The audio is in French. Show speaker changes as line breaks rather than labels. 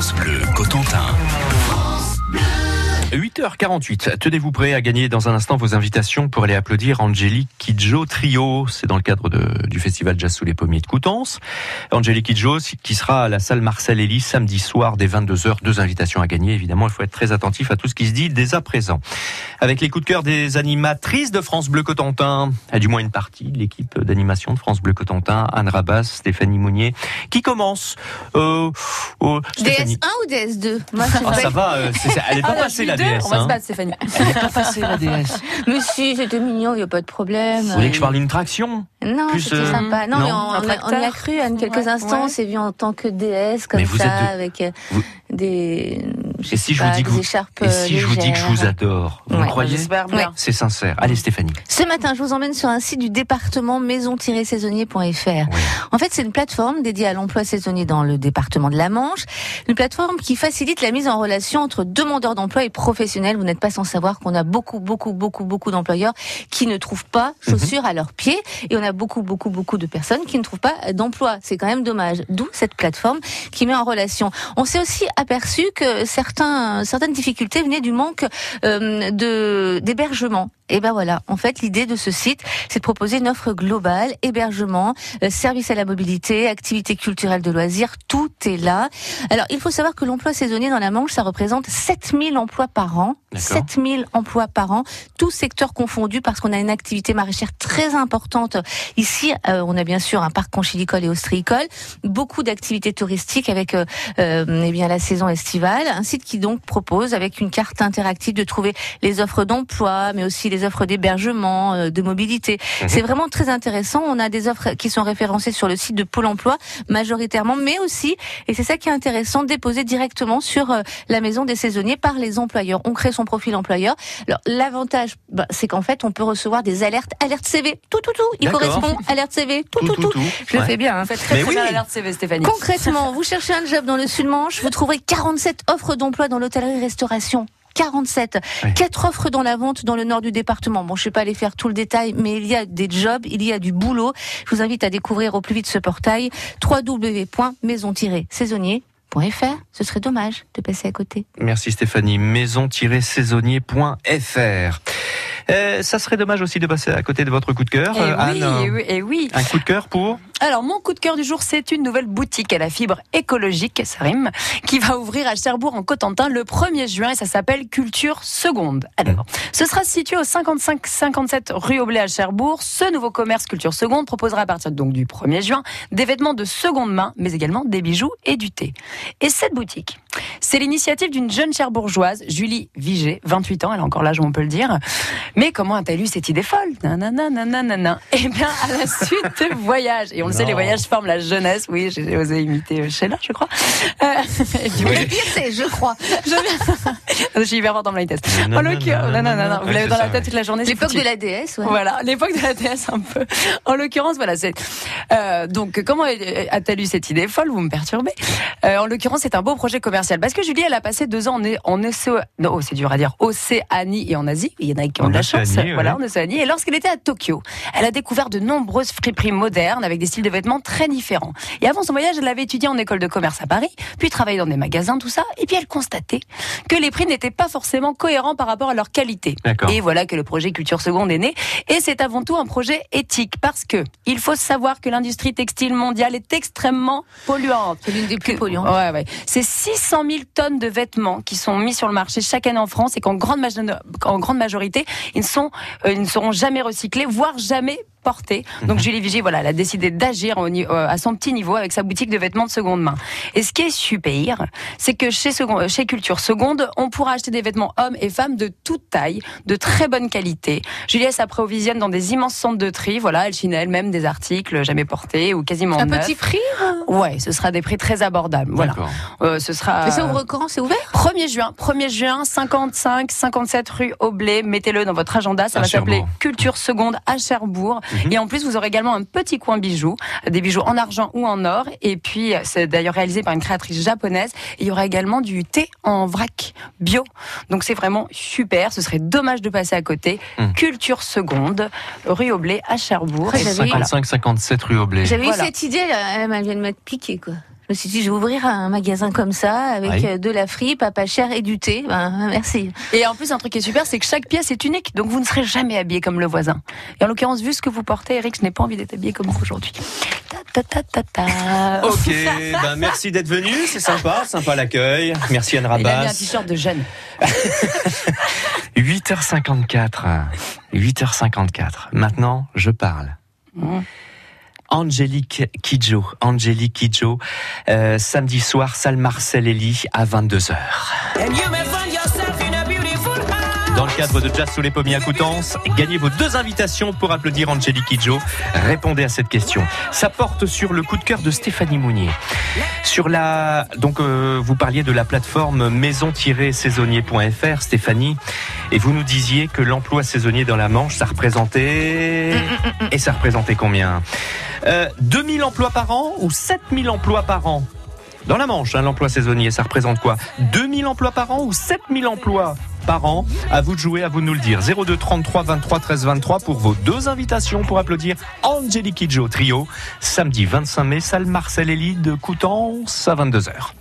France Bleu Cotentin. 8h48. Tenez-vous prêt à gagner dans un instant vos invitations pour aller applaudir Angélique Kidjo Trio. C'est dans le cadre de, du festival Jazz sous les pommiers de Coutances. Angélique Kidjo qui sera à la salle Marcel Elie samedi soir dès 22h. Deux invitations à gagner. Évidemment, il faut être très attentif à tout ce qui se dit dès à présent. Avec les coups de cœur des animatrices de France Bleu Cotentin, à du moins une partie de l'équipe d'animation de France Bleu Cotentin, Anne Rabas, Stéphanie Mounier, qui commence.
Euh, euh, DS1 ou DS2
Moi, ah, ça va, euh, elle n'est pas ah, passée la DS.
On va se hein. battre, Stéphanie.
N'est pas passée la DS.
Mais si, c'était mignon, il n'y a pas de problème.
Vous voulez que je parle d'une traction
Non, c'était euh, sympa. Non, mais on, y a cru à quelques instants, on s'est vu en tant que DS, comme ça, avec des
et si je vous dis que vous, et si je vous dis que je vous adore, vous me croyez C'est sincère. Allez Stéphanie.
Ce matin, je vous emmène sur un site du département maison-saisonnier.fr. En fait, c'est une plateforme dédiée à l'emploi saisonnier dans le département de la Manche, une plateforme qui facilite la mise en relation entre demandeurs d'emploi et professionnels. Vous n'êtes pas sans savoir qu'on a beaucoup beaucoup beaucoup beaucoup d'employeurs qui ne trouvent pas chaussures à leurs pieds et on a beaucoup beaucoup beaucoup de personnes qui ne trouvent pas d'emploi. C'est quand même dommage. D'où cette plateforme qui met en relation. On s'est aussi aperçu que certains certaines difficultés venaient du manque euh, d'hébergement. Et ben voilà, en fait, l'idée de ce site, c'est de proposer une offre globale, hébergement, euh, service à la mobilité, activités culturelles de loisirs, tout est là. Alors, il faut savoir que l'emploi saisonnier dans la Manche, ça représente 7000 emplois par an. 7000 emplois par an, tous secteurs confondus, parce qu'on a une activité maraîchère très importante. Ici, euh, on a bien sûr un parc conchilicole et ostréicole, beaucoup d'activités touristiques avec euh, eh bien la saison estivale, un site qui donc propose, avec une carte interactive, de trouver les offres d'emploi, mais aussi les offres d'hébergement, euh, de mobilité. Mhm. C'est vraiment très intéressant. On a des offres qui sont référencées sur le site de Pôle Emploi majoritairement, mais aussi, et c'est ça qui est intéressant, déposées directement sur euh, la maison des saisonniers par les employeurs. On crée son profil employeur. Alors l'avantage, bah, c'est qu'en fait, on peut recevoir des alertes, alerte CV, tout tout tout. Il correspond, alerte CV, tout tout tout. Je le fais bien. Hein.
Faites très, très bien alerte CV, Stéphanie.
Concrètement, vous cherchez un job dans le Sud-Manche, vous trouverez 47 offres d'emploi dans l'hôtellerie-restauration. 47. Quatre offres dans la vente dans le nord du département. Bon, je vais pas aller faire tout le détail, mais il y a des jobs, il y a du boulot. Je vous invite à découvrir au plus vite ce portail www.maison-saisonnier.fr. Ce serait dommage de passer à côté.
Merci Stéphanie. Maison-saisonnier.fr. Euh, ça serait dommage aussi de passer à côté de votre coup de cœur.
Et eh oui, et eh oui.
Un coup de cœur pour
alors, mon coup de cœur du jour, c'est une nouvelle boutique à la fibre écologique, ça rime, qui va ouvrir à Cherbourg en Cotentin le 1er juin et ça s'appelle Culture Seconde. Alors, ce sera situé au 55-57 rue Aublay à Cherbourg. Ce nouveau commerce Culture Seconde proposera à partir donc du 1er juin des vêtements de seconde main, mais également des bijoux et du thé. Et cette boutique, c'est l'initiative d'une jeune cherbourgeoise, Julie Vigé, 28 ans, elle a encore l'âge, on peut le dire. Mais comment a-t-elle eu cette idée folle? Nanana, Eh bien, à la suite de voyages. Et on le sait, les voyages forment la jeunesse. Oui, j'ai osé imiter Sheila, je crois.
Euh, Le pire, c'est je crois.
Je, suis hyper forte en blind test. En l'occurrence, non, non, non, non, vous l'avez dans la tête toute la journée.
L'époque de la DS, ouais.
Voilà, l'époque de la DS un peu. En l'occurrence, voilà, c'est. Euh, donc, comment a-t-elle eu cette idée folle? Vous me perturbez. Euh, en l'occurrence, c'est un beau projet commercial. Parce que Julie, elle a passé deux ans en, en non, oh, c'est dur à dire, Océanie et en Asie. Il y en a qui ont de la chance. Voilà, en Océanie. Et lorsqu'elle était à Tokyo, elle a découvert de nombreuses friperies modernes avec des styles de vêtements très différents. Et avant son voyage, elle avait étudié en école de commerce à Paris, puis travaillé dans des magasins, tout ça. Et puis elle constatait que les prix n'étaient pas forcément cohérents par rapport à leur qualité. Et voilà que le projet Culture Seconde est né. Et c'est avant tout un projet éthique parce que il faut savoir que l'industrie textile mondiale est extrêmement polluante.
C'est l'une des plus polluantes.
Ouais, ouais. C'est 600 000 tonnes de vêtements qui sont mis sur le marché chaque année en France et qu'en grande, majorité, ils ne, sont, euh, ils ne seront jamais recyclés, voire jamais portée. Donc mhm. Julie Vigier, voilà, elle a décidé d'agir euh, à son petit niveau avec sa boutique de vêtements de seconde main. Et ce qui est super, c'est que chez, chez Culture Seconde, on pourra acheter des vêtements hommes et femmes de toute taille, de très bonne qualité. Julie s'approvisionne dans des immenses centres de tri. Voilà, elle chine elle-même des articles jamais portés ou quasiment
Un petit prix
hein? Ouais, ce sera des prix très abordables. Voilà.
Euh, ce sera. Mais ça ouvre quand? C'est ouvert?
1er juin. 1er juin, 55, 57 rue Aublé. Mettez-le dans votre agenda. Ça va s'appeler Culture Seconde à Cherbourg. Et en plus, vous aurez également un petit coin bijoux, des bijoux en argent ou en or. Et puis, c'est d'ailleurs réalisé par une créatrice japonaise. il y aura également du thé en vrac bio. Donc, c'est vraiment super. Ce serait dommage de passer à côté. Hmm. Culture seconde, rue Aublé à Cherbourg.
55-57 rue Aublé.
J'avais eu cette idée, elle vient de m'être piquée, quoi. Me suis dit, je vais ouvrir un magasin comme ça, avec
Oui.
de la fripe, pas pas cher et du thé. Ben, merci.
Et en plus, un truc qui est super, c'est que chaque pièce est unique. Donc, vous ne serez jamais habillé comme le voisin. Et en l'occurrence, vu ce que vous portez, Eric, je n'ai pas envie d'être habillé comme vous aujourd'hui. Ta, ta, ta, ta, ta.
Ok, ben merci d'être venu, c'est sympa, sympa l'accueil. Merci Anne
Il a mis un
Rabas.
t-shirt de jeune.
8h54. 8h54. Maintenant, je parle.
Mmh.
Angélique Kidjo, Angélique Kidjo, euh, samedi soir, salle Marcel Elie à 22h. Cadre de Jazz sous les pommiers à Coutances, gagnez vos deux invitations pour applaudir Angélique Kidjo. Répondez à cette question. Ça porte sur le coup de cœur de Stéphanie Mounier. Sur la, donc euh, vous parliez de la plateforme maison-saisonnier.fr, Stéphanie, et vous nous disiez que l'emploi saisonnier dans la Manche, ça représentait et ça représentait combien? Euh, 2000 emplois par an ou 7000 emplois par an? Dans la Manche, hein, l'emploi saisonnier, ça représente quoi? 2000 emplois par an ou 7000 emplois? Par À vous de jouer, à vous de nous le dire. 02 33 23 13 23 pour vos deux invitations pour applaudir Angelique Kidjo Trio, samedi 25 mai, salle Marcel Elie de Coutances à 22h.